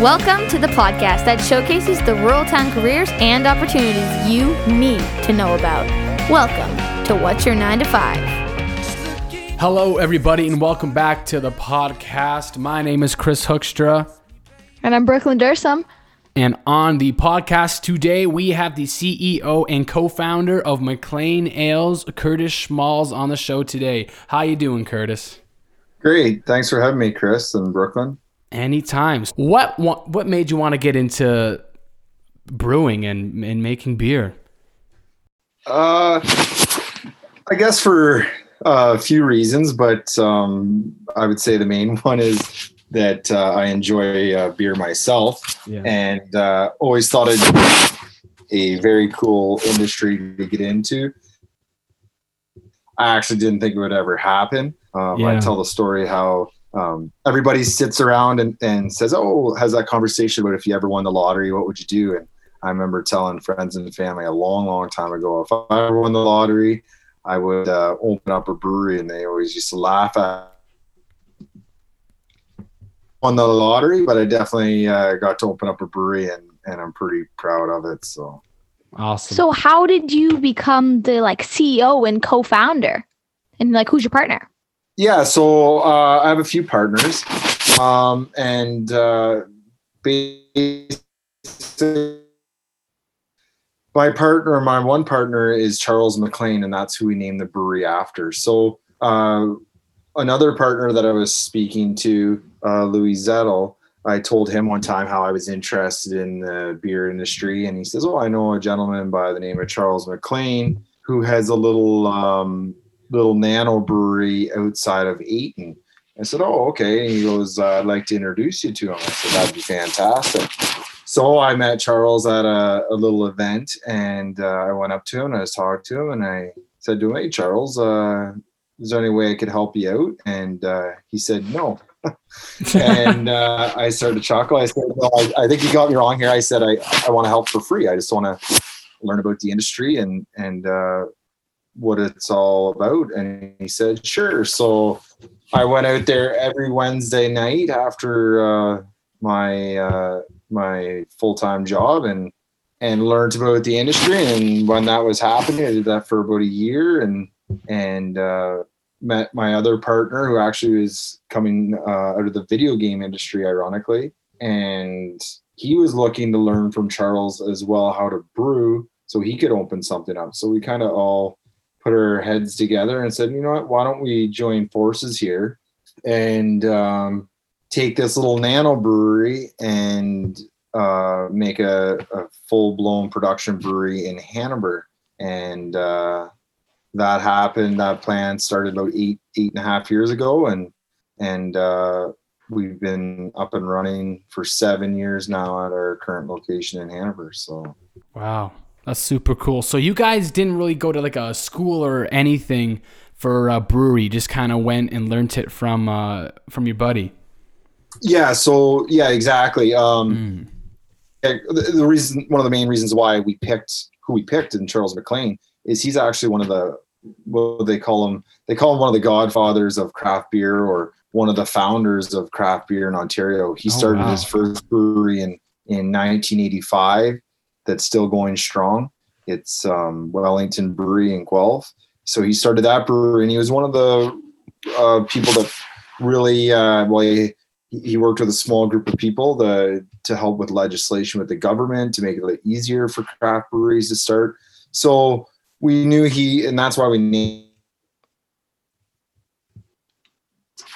Welcome to the podcast that showcases the rural town careers and opportunities you need to know about. Welcome to What's Your 9 to 5. Hello, everybody, and welcome back to the podcast. My name is Chris Hookstra. And I'm Brooklyn Dursum. And on the podcast today, we have the CEO and co-founder of McLean Ales, Curtis Schmalz, on the show today. How you doing, Curtis? Great. Thanks for having me, Chris and Brooklyn. Anytime. What what made you want to get into brewing and, and making beer? Uh, I guess for a few reasons, but um, I would say the main one is that uh, I enjoy uh, beer myself, yeah. and uh, always thought it'd a very cool industry to get into. I actually didn't think it would ever happen. Um, yeah. I tell the story how um, everybody sits around and, and says, "Oh, has that conversation about if you ever won the lottery, what would you do?" And I remember telling friends and family a long, long time ago, if I ever won the lottery, I would uh, open up a brewery, and they always used to laugh at won the lottery, but I definitely uh, got to open up a brewery, and and I'm pretty proud of it. So awesome. So how did you become the like CEO and co-founder? And like, who's your partner? Yeah, so uh, I have a few partners, um, and uh, my partner, my one partner is Charles McLean, and that's who we named the brewery after. So uh, another partner that I was speaking to, uh, Louis Zettel, I told him one time how I was interested in the beer industry, and he says, "Oh, I know a gentleman by the name of Charles McLean who has a little." Um, little nano brewery outside of Ayton. I said, "Oh, okay." And he goes, uh, "I'd like to introduce you to him." I said, "That'd be fantastic." So I met Charles at a, a little event, and uh, I went up to him and I was talking to him, and I said to him, "Hey, Charles, uh, is there any way I could help you out?" And uh, he said, "No." and uh, I started to chuckle. I said, "Well, I, I, think you got me wrong here." I said, "I, I want to help for free. I just want to learn about the industry and and uh, what it's all about. And he said sure. So i went out there every wednesday night after uh, my uh, my full-time job and and learned about the industry. And when that was happening i did that for about a year and and uh, met my other partner who actually was coming uh, out of the video game industry ironically. And he was looking to learn from charles as well how to brew so he could open something up. So we kind of all put our heads together and said, you know what, why don't we join forces here and um, take this little nano brewery and uh, make a, a full blown production brewery in Hanover. And uh, that happened. That plan started about eight eight and a half years ago, and and uh, we've been up and running for seven years now at our current location in Hanover. So wow, that's super cool. So you guys didn't really go to like a school or anything for a brewery. You just kind of went and learned it from uh, from your buddy. Yeah. So yeah, exactly. Um, mm. the, the reason, one of the main reasons why we picked who we picked in Charles McLean is he's actually one of the what they call him. They call him one of the godfathers of craft beer or one of the founders of craft beer in Ontario. He oh, started wow. his first brewery in in 1985 that's still going strong. It's um, Wellington Brewery in Guelph. So he started that brewery, and he was one of the uh, people that really uh, well. He, he worked with a small group of people to to help with legislation with the government to make it a little easier for craft breweries to start. So we knew he, and that's why we named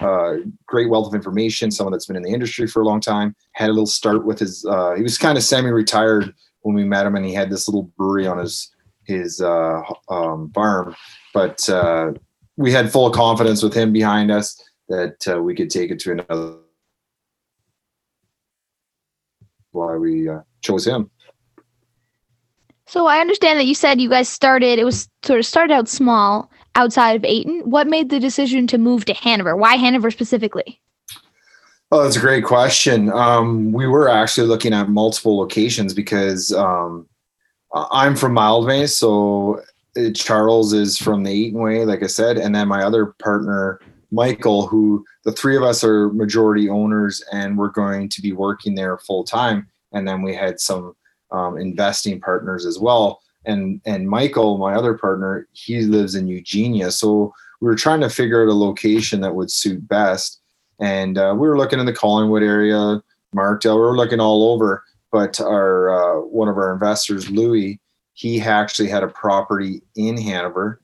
uh, great wealth of information. Someone that's been in the industry for a long time had a little start with his. Uh, he was kind of semi-retired when we met him, and he had this little brewery on his his uh, um, farm. But uh, we had full confidence with him behind us that uh, we could take it to another. Why we uh, chose him. So I understand that you said you guys started. It was sort of started out small outside of Ayton. What made the decision to move to Hanover? Why Hanover specifically? Oh, that's a great question. Um, we were actually looking at multiple locations because um, I'm from Mildmay, so Charles is from the Ayton Way, like I said, and then my other partner Michael, who the three of us are majority owners and we're going to be working there full time. And then we had some um, investing partners as well. And and Michael, my other partner, he lives in Eugenia, so we were trying to figure out a location that would suit best. And uh, we were looking in the Collingwood area, Markdale. We were looking all over, but our uh, one of our investors, Louis, he actually had a property in Hanover,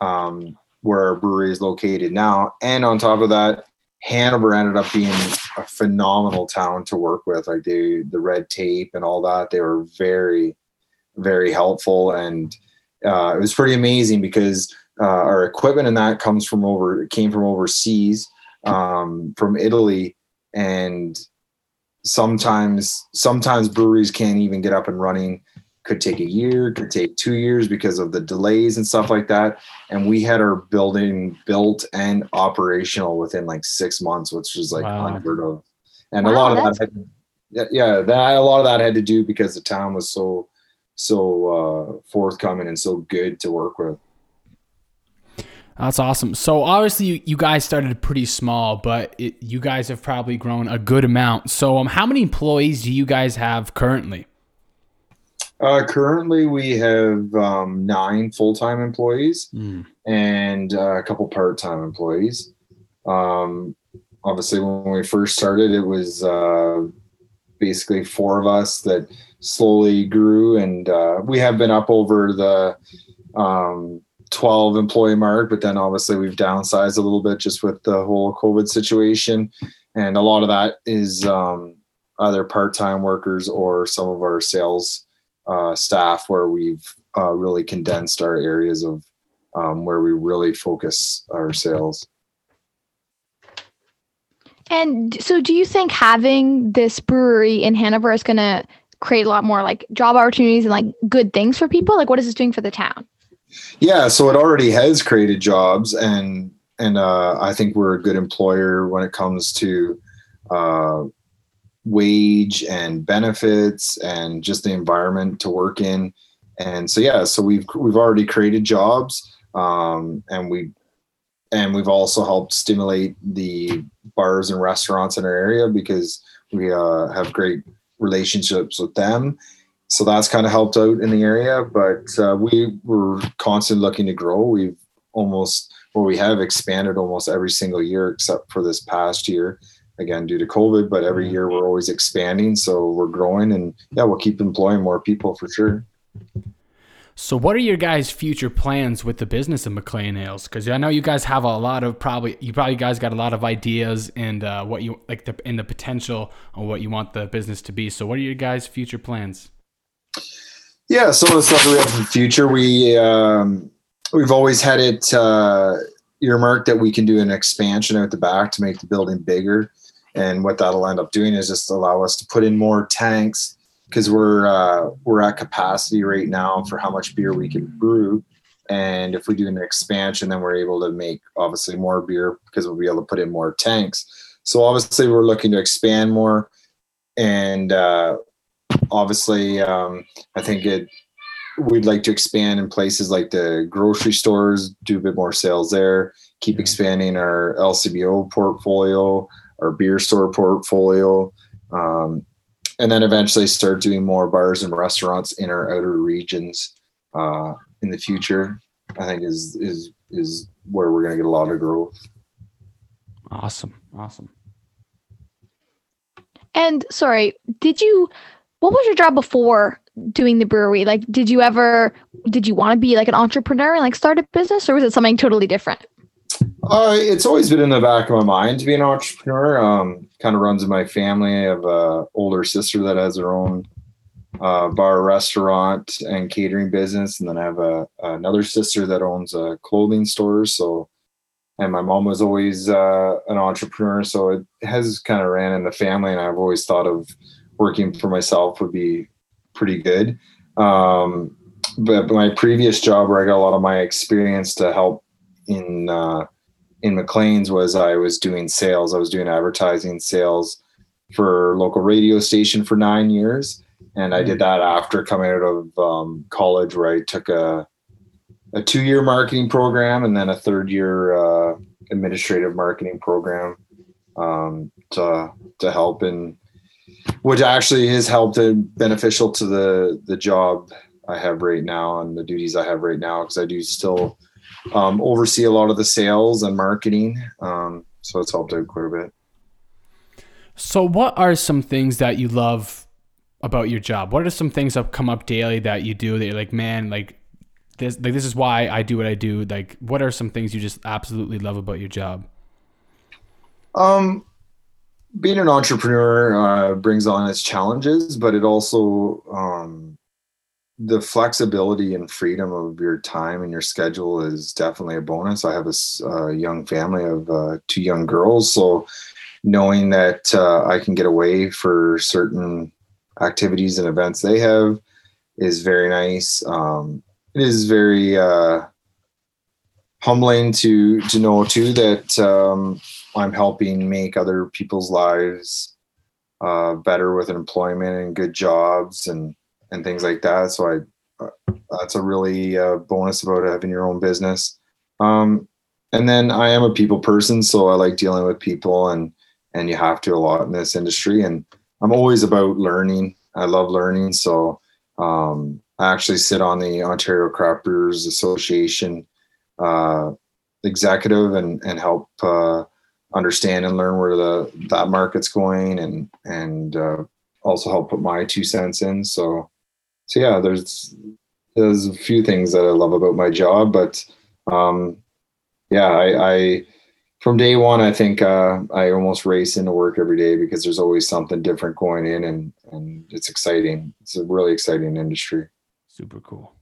um, where our brewery is located now. And on top of that, Hanover ended up being a phenomenal town to work with. Like they, the red tape and all that, they were very, very helpful, and uh, it was pretty amazing because uh, our equipment and that comes from over, came from overseas, um, from Italy, and sometimes, sometimes breweries can't even get up and running could take a year, could take two years because of the delays and stuff like that. And we had our building built and operational within like six months, which was like wow. unheard of. And wow, a lot of that, had, yeah, that a lot of that had to do because the town was so so uh, forthcoming and so good to work with. That's awesome. So obviously you, you guys started pretty small, but it, you guys have probably grown a good amount. So um, how many employees do you guys have currently? Uh, currently, we have um, nine full time employees mm. and uh, a couple part time employees. Um, obviously, when we first started, it was uh, basically four of us that slowly grew, and uh, we have been up over the um, 12 employee mark, but then obviously we've downsized a little bit just with the whole COVID situation. And a lot of that is um, either part time workers or some of our sales uh, staff where we've uh, really condensed our areas of um, where we really focus our sales. And so, do you think having this brewery in Hanover is going to create a lot more like job opportunities and like good things for people? Like, what is this doing for the town? Yeah, so it already has created jobs, and and uh, I think we're a good employer when it comes to uh, wage and benefits and just the environment to work in. And so yeah, so we've we've already created jobs, um, and we and we've also helped stimulate the bars and restaurants in our area because we uh, have great relationships with them. So that's kind of helped out in the area. But uh, we were constantly looking to grow. We've almost, well, we have expanded almost every single year except for this past year again due to COVID, but every year we're always expanding. So we're growing and yeah, we'll keep employing more people for sure. So, what are your guys' future plans with the business of McLean Ales? Because I know you guys have a lot of probably you probably guys got a lot of ideas and uh, what you like the and the potential on what you want the business to be. So, what are your guys' future plans? Yeah, some of the stuff we have in the future, we um, we've always had it uh, earmarked that we can do an expansion out the back to make the building bigger. And what that'll end up doing is just allow us to put in more tanks because we're uh, we're at capacity right now for how much beer we can brew. And if we do an expansion, then we're able to make obviously more beer because we'll be able to put in more tanks. So obviously we're looking to expand more, and uh, obviously um, I think it we'd like to expand in places like the grocery stores, do a bit more sales there, keep expanding our LCBO portfolio our beer store portfolio, um, and then eventually start doing more bars and restaurants in our outer regions uh, in the future. I think is is is where we're going to get a lot of growth. Awesome, awesome. And sorry, did you? What was your job before doing the brewery? Like, did you ever? Did you want to be like an entrepreneur and like start a business, or was it something totally different? Uh, it's always been in the back of my mind to be an entrepreneur. Um, kind of runs in my family. I have a older sister that has her own uh, bar, restaurant, and catering business, and then I have a another sister that owns a clothing store. So, and my mom was always uh, an entrepreneur, so it has kind of ran in the family, and I've always thought of working for myself would be pretty good. Um, but my previous job, where I got a lot of my experience to help in uh, in McLean's was I was doing sales. I was doing advertising sales for local radio station for nine years, and I did that after coming out of um, college, where I took a a two year marketing program and then a third year uh, administrative marketing program um, to to help and which actually has helped and beneficial to the the job I have right now and the duties I have right now because I do still um, oversee a lot of the sales and marketing. Um, so it's helped out quite a bit. So, what are some things that you love about your job? What are some things that come up daily that you do that you're like, man, like this, like this is why I do what I do. Like, what are some things you just absolutely love about your job? Um, being an entrepreneur uh, brings on its challenges, but it also um, the flexibility and freedom of your time and your schedule is definitely a bonus. I have a uh, young family of uh, two young girls, so knowing that uh, I can get away for certain activities and events they have is very nice. Um, it is very uh, humbling to to know too that um, I'm helping make other people's lives uh, better with employment and good jobs and and things like that. So I uh, that's a really uh, bonus about having your own business. Um, and then I am a people person, so I like dealing with people, and and you have to a lot in this industry. And I'm always about learning. I love learning, so um, I actually sit on the Ontario Craft Brewers Association uh, executive and and help uh, understand and learn where the that market's going and and uh, also help put my two cents in. So so yeah, there's there's a few things that I love about my job, but um, yeah, I, I from day one, I think uh, I almost race into work every day because there's always something different going in, and and it's exciting. It's a really exciting industry. Super cool.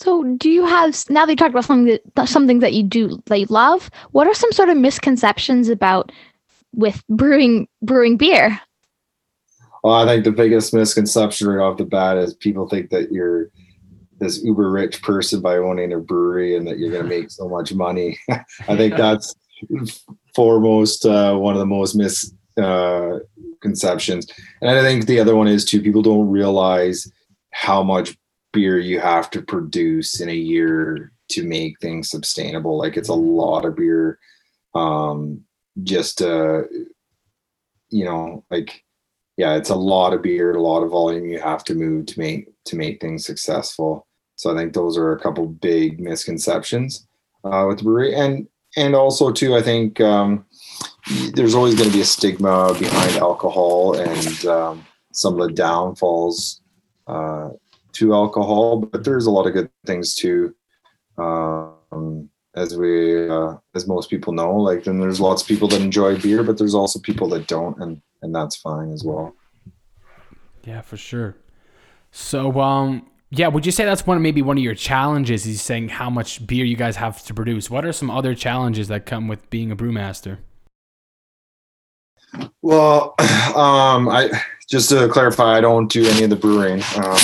So, do you have now that you talked about something that something that you do that you love? What are some sort of misconceptions about with brewing brewing beer? Well, I think the biggest misconception right off the bat is people think that you're this uber rich person by owning a brewery and that you're going to make so much money. I think that's foremost uh, one of the most misconceptions. Uh, and I think the other one is too people don't realize how much beer you have to produce in a year to make things sustainable. Like it's a lot of beer. Um, just uh, you know, like yeah, it's a lot of beer, a lot of volume you have to move to make to make things successful. So I think those are a couple big misconceptions uh, with the brewery, and and also too, I think um, there's always going to be a stigma behind alcohol and um, some of the downfalls uh, to alcohol, but there's a lot of good things too. Um, as we, uh, as most people know, like then there's lots of people that enjoy beer, but there's also people that don't, and and that's fine as well. Yeah, for sure. So, um, yeah, would you say that's one maybe one of your challenges? Is saying how much beer you guys have to produce. What are some other challenges that come with being a brewmaster? Well, um, I just to clarify, I don't do any of the brewing. Um,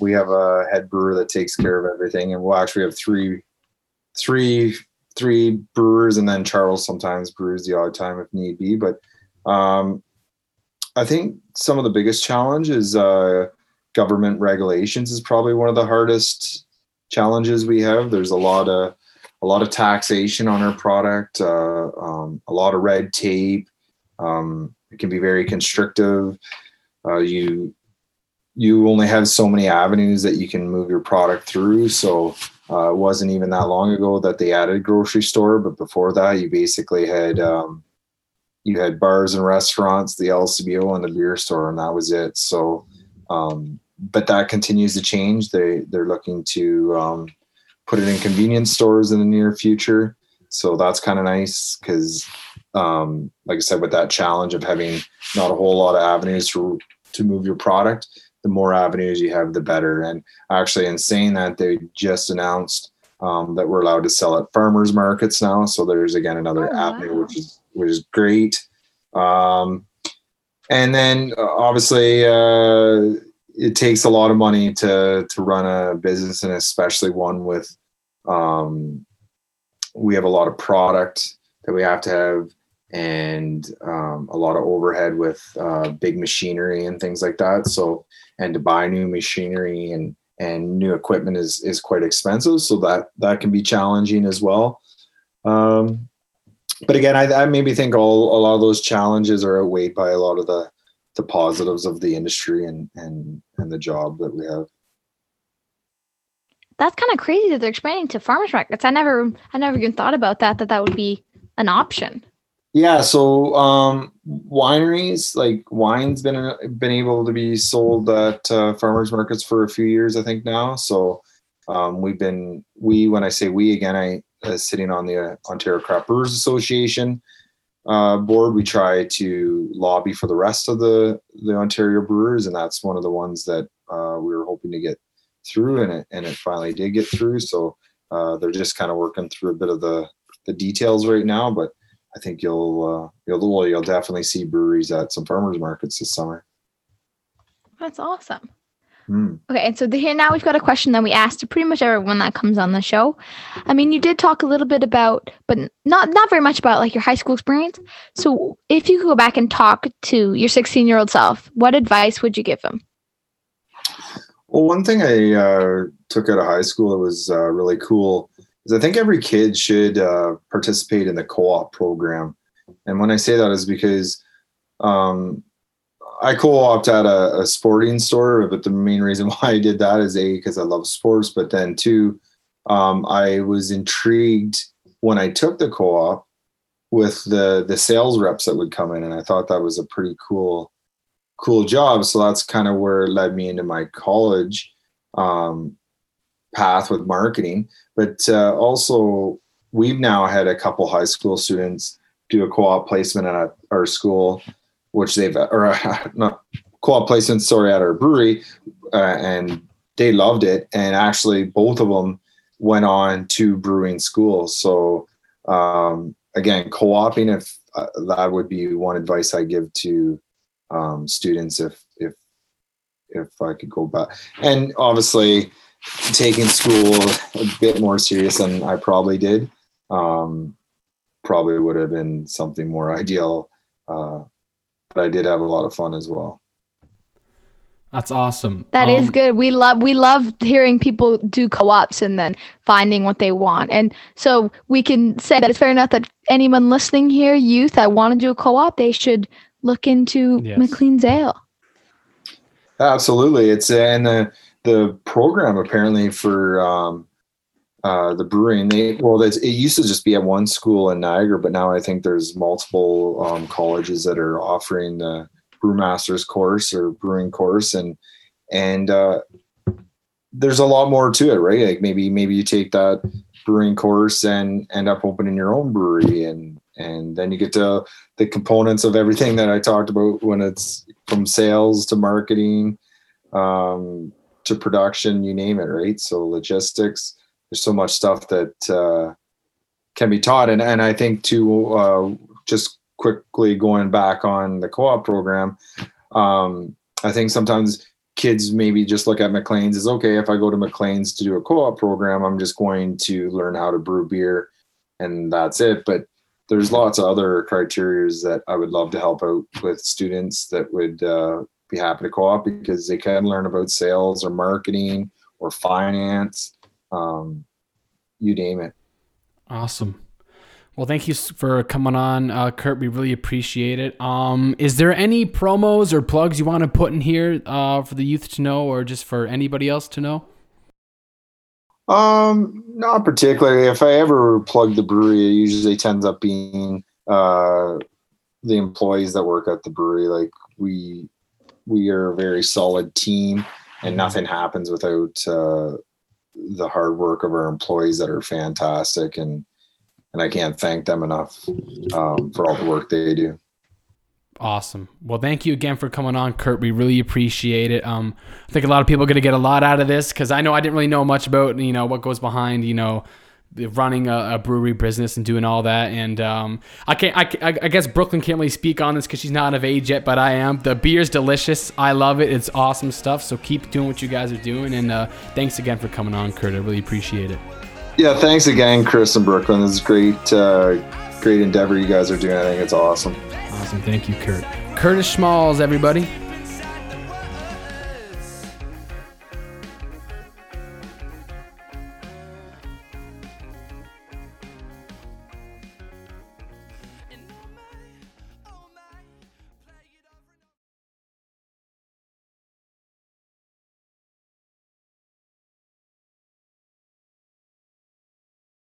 we have a head brewer that takes care of everything, and we'll actually have three, three, three brewers, and then Charles sometimes brews the odd time if need be. But um, I think some of the biggest challenge is uh, government regulations is probably one of the hardest challenges we have. There's a lot of a lot of taxation on our product, uh, um, a lot of red tape. Um, it can be very constrictive. Uh, you you only have so many avenues that you can move your product through. So uh, it wasn't even that long ago that they added grocery store, but before that, you basically had um, you had bars and restaurants, the LCBO, and the beer store, and that was it. So, um, but that continues to change. They they're looking to um, put it in convenience stores in the near future. So that's kind of nice because, um, like I said, with that challenge of having not a whole lot of avenues to to move your product, the more avenues you have, the better. And actually, in saying that, they just announced um, that we're allowed to sell at farmers markets now. So there's again another oh, avenue, wow. which is which is great. Um, and then uh, obviously, uh, it takes a lot of money to to run a business, and especially one with um, we have a lot of product that we have to have, and um, a lot of overhead with uh, big machinery and things like that. So, and to buy new machinery and and new equipment is is quite expensive, so that that can be challenging as well. Um, but again, I, I maybe think all a lot of those challenges are outweighed by a lot of the the positives of the industry and and and the job that we have. That's kind of crazy that they're expanding to farmers markets. I never, I never even thought about that. That that would be an option. Yeah, so um, wineries like wine's been been able to be sold at uh, farmers markets for a few years, I think now. So um, we've been we when I say we again, I uh, sitting on the uh, Ontario Craft Brewers Association uh, board. We try to lobby for the rest of the the Ontario brewers, and that's one of the ones that uh, we were hoping to get through, and it and it finally did get through. So uh, they're just kind of working through a bit of the the details right now, but I think you'll uh, you'll you'll definitely see breweries at some farmers markets this summer. That's awesome. Mm. Okay, and so the, here now we've got a question that we asked to pretty much everyone that comes on the show. I mean, you did talk a little bit about, but not not very much about like your high school experience. So if you could go back and talk to your 16 year old self, what advice would you give him? Well, one thing I uh, took out of high school that was uh, really cool is I think every kid should uh, participate in the co-op program. And when I say that is because um, I co-opted at a, a, sporting store, but the main reason why I did that is a because I love sports, but then two, um, I was intrigued when I took the co-op with the the sales reps that would come in, and I thought that was a pretty cool cool job. So that's kind of where it led me into my college um, path with marketing. But uh, also, we've now had a couple high school students do a co-op placement at our school which they've or uh, not co-op placement sorry at our brewery uh, and they loved it and actually both of them went on to brewing school so um, again co-oping if uh, that would be one advice i give to um, students if if if i could go back and obviously taking school a bit more serious than i probably did um, probably would have been something more ideal uh, but I did have a lot of fun as well. That's awesome. That um, is good. We love we love hearing people do co-ops and then finding what they want. And so we can say that it's fair enough that anyone listening here, youth that want to do a co-op, they should look into yes. McLean's Ale. Absolutely, it's and the the program apparently for um, uh, the brewing. They well, it used to just be at one school in Niagara, but now I think there's multiple um, colleges that are offering the brewmaster's course or brewing course, and and uh, there's a lot more to it, right? Like maybe maybe you take that brewing course and end up opening your own brewery, and and then you get to the components of everything that I talked about when it's from sales to marketing um, to production, you name it, right? So logistics there's so much stuff that uh, can be taught. And, and I think to uh, just quickly going back on the co-op program, um, I think sometimes kids maybe just look at McLean's as okay, if I go to McLean's to do a co-op program, I'm just going to learn how to brew beer and that's it. But there's lots of other criterias that I would love to help out with students that would uh, be happy to co-op because they can learn about sales or marketing or finance um, you name it. Awesome. Well, thank you for coming on, uh, Kurt. We really appreciate it. Um, is there any promos or plugs you want to put in here uh, for the youth to know, or just for anybody else to know? Um, not particularly. If I ever plug the brewery, it usually tends up being uh, the employees that work at the brewery. Like we, we are a very solid team, and nothing happens without uh, the hard work of our employees that are fantastic and and I can't thank them enough um, for all the work they do. Awesome. Well, thank you again for coming on, Kurt. We really appreciate it. Um, I think a lot of people are going to get a lot out of this because I know I didn't really know much about you know what goes behind you know running a, a, brewery business and doing all that. And um, I can't. I, I, guess Brooklyn can't really speak on this because she's not of age yet, but I am. The beer's delicious. I love it. It's awesome stuff. So keep doing what you guys are doing. And uh, thanks again for coming on, Kurt. I really appreciate it. Yeah, thanks again, Chris and Brooklyn. This is great. Uh, great endeavor you guys are doing. I think it's awesome. Awesome. Thank you, Kurt. Curtis Schmalz, everybody.